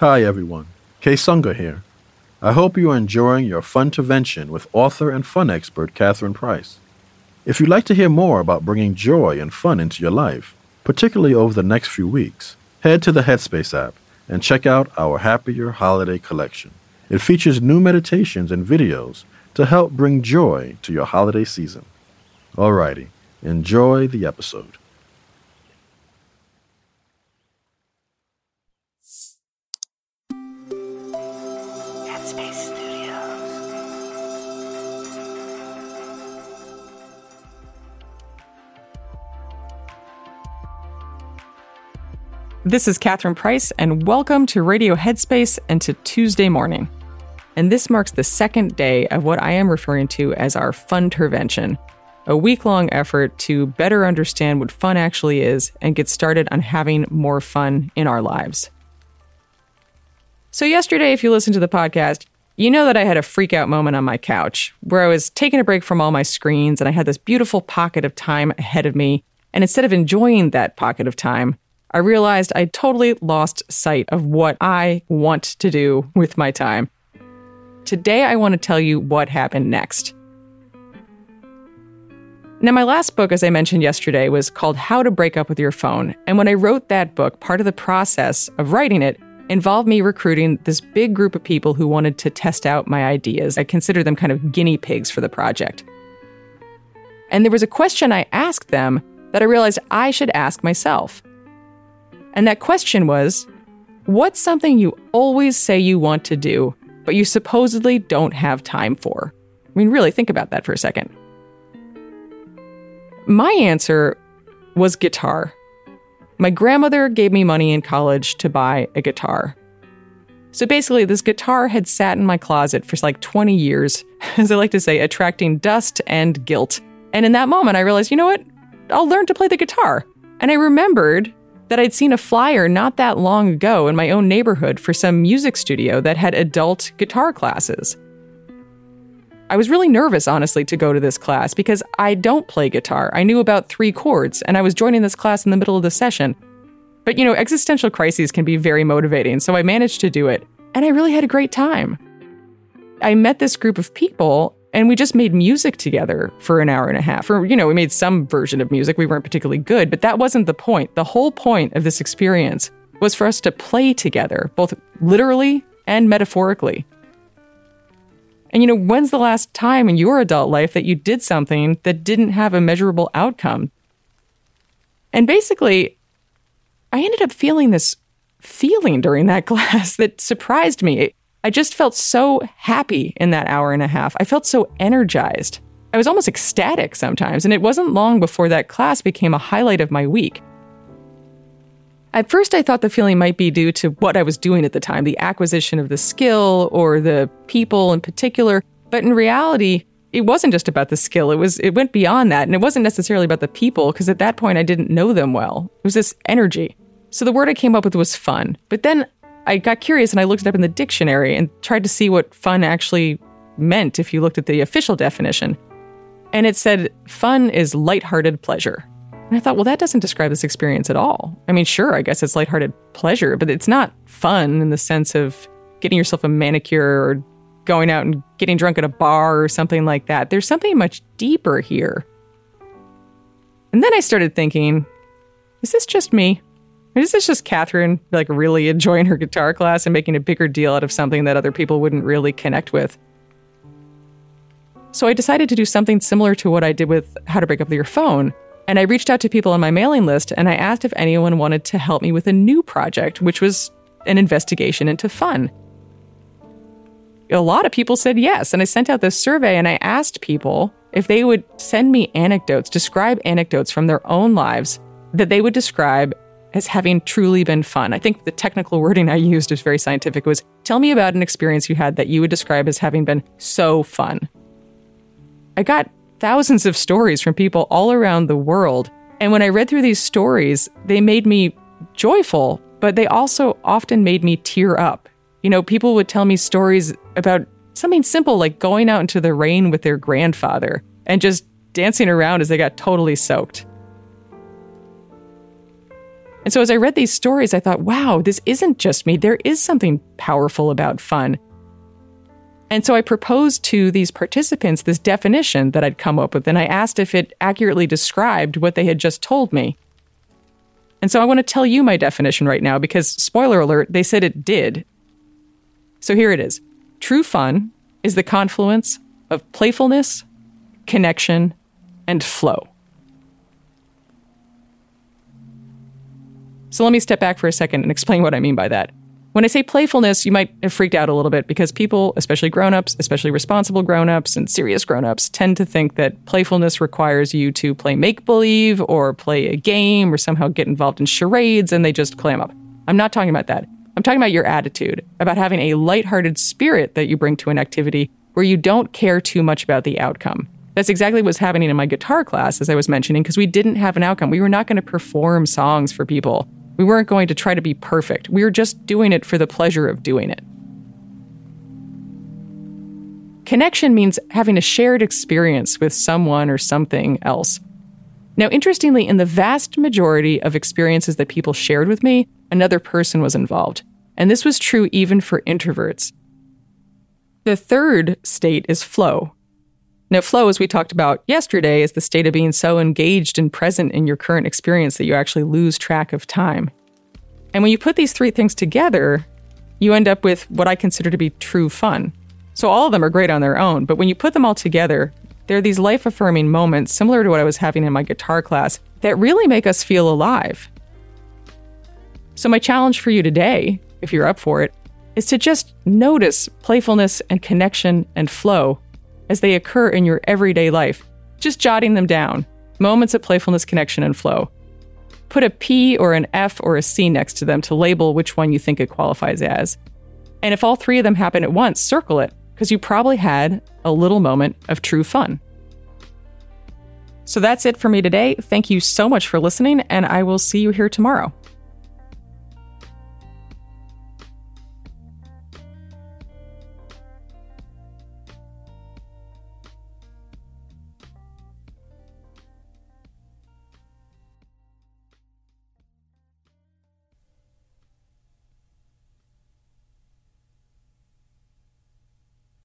Hi, everyone. Kessonga here. I hope you are enjoying your Funtervention with author and fun expert Catherine Price. If you'd like to hear more about bringing joy and fun into your life, particularly over the next few weeks, head to the Headspace app and check out our Happier Holiday Collection. It features new meditations and videos to help bring joy to your holiday season. Alrighty, enjoy the episode. This is Catherine Price, and welcome to Radio Headspace and to Tuesday morning. And this marks the second day of what I am referring to as our fun Funtervention, a week long effort to better understand what fun actually is and get started on having more fun in our lives. So, yesterday, if you listened to the podcast, you know that I had a freak out moment on my couch where I was taking a break from all my screens and I had this beautiful pocket of time ahead of me. And instead of enjoying that pocket of time, I realized I totally lost sight of what I want to do with my time. Today, I want to tell you what happened next. Now, my last book, as I mentioned yesterday, was called How to Break Up with Your Phone. And when I wrote that book, part of the process of writing it involved me recruiting this big group of people who wanted to test out my ideas. I consider them kind of guinea pigs for the project. And there was a question I asked them that I realized I should ask myself. And that question was What's something you always say you want to do, but you supposedly don't have time for? I mean, really, think about that for a second. My answer was guitar. My grandmother gave me money in college to buy a guitar. So basically, this guitar had sat in my closet for like 20 years, as I like to say, attracting dust and guilt. And in that moment, I realized, you know what? I'll learn to play the guitar. And I remembered that I'd seen a flyer not that long ago in my own neighborhood for some music studio that had adult guitar classes. I was really nervous, honestly, to go to this class because I don't play guitar. I knew about three chords, and I was joining this class in the middle of the session. But you know, existential crises can be very motivating, so I managed to do it, and I really had a great time. I met this group of people and we just made music together for an hour and a half. Or, you know, we made some version of music. We weren't particularly good, but that wasn't the point. The whole point of this experience was for us to play together, both literally and metaphorically. And, you know, when's the last time in your adult life that you did something that didn't have a measurable outcome? And basically, I ended up feeling this feeling during that class that surprised me. I just felt so happy in that hour and a half. I felt so energized. I was almost ecstatic sometimes, and it wasn't long before that class became a highlight of my week. At first, I thought the feeling might be due to what I was doing at the time, the acquisition of the skill or the people in particular. But in reality, it wasn't just about the skill. It was it went beyond that, and it wasn't necessarily about the people because at that point I didn't know them well. It was this energy. So the word I came up with was fun. But then I got curious and I looked it up in the dictionary and tried to see what fun actually meant if you looked at the official definition. And it said fun is lighthearted pleasure. And I thought, well, that doesn't describe this experience at all. I mean, sure, I guess it's lighthearted pleasure, but it's not fun in the sense of getting yourself a manicure or going out and getting drunk at a bar or something like that. There's something much deeper here. And then I started thinking, is this just me? Is this just Catherine like really enjoying her guitar class and making a bigger deal out of something that other people wouldn't really connect with? So I decided to do something similar to what I did with How to Break Up Your Phone. And I reached out to people on my mailing list and I asked if anyone wanted to help me with a new project, which was an investigation into fun. A lot of people said yes. And I sent out this survey and I asked people if they would send me anecdotes, describe anecdotes from their own lives that they would describe as having truly been fun. I think the technical wording I used is very scientific was tell me about an experience you had that you would describe as having been so fun. I got thousands of stories from people all around the world. And when I read through these stories, they made me joyful, but they also often made me tear up. You know, people would tell me stories about something simple like going out into the rain with their grandfather and just dancing around as they got totally soaked. And so as I read these stories, I thought, wow, this isn't just me. There is something powerful about fun. And so I proposed to these participants this definition that I'd come up with, and I asked if it accurately described what they had just told me. And so I want to tell you my definition right now because, spoiler alert, they said it did. So here it is True fun is the confluence of playfulness, connection, and flow. So let me step back for a second and explain what I mean by that. When I say playfulness, you might have freaked out a little bit because people, especially grown-ups, especially responsible grown-ups and serious grown-ups, tend to think that playfulness requires you to play make-believe or play a game or somehow get involved in charades and they just clam up. I'm not talking about that. I'm talking about your attitude, about having a lighthearted spirit that you bring to an activity where you don't care too much about the outcome. That's exactly what was happening in my guitar class, as I was mentioning, because we didn't have an outcome. We were not going to perform songs for people. We weren't going to try to be perfect. We were just doing it for the pleasure of doing it. Connection means having a shared experience with someone or something else. Now, interestingly, in the vast majority of experiences that people shared with me, another person was involved. And this was true even for introverts. The third state is flow. Now, flow, as we talked about yesterday, is the state of being so engaged and present in your current experience that you actually lose track of time. And when you put these three things together, you end up with what I consider to be true fun. So all of them are great on their own, but when you put them all together, they're these life affirming moments similar to what I was having in my guitar class that really make us feel alive. So, my challenge for you today, if you're up for it, is to just notice playfulness and connection and flow as they occur in your everyday life, just jotting them down. Moments of playfulness, connection, and flow. Put a P or an F or a C next to them to label which one you think it qualifies as. And if all three of them happen at once, circle it, because you probably had a little moment of true fun. So that's it for me today. Thank you so much for listening, and I will see you here tomorrow.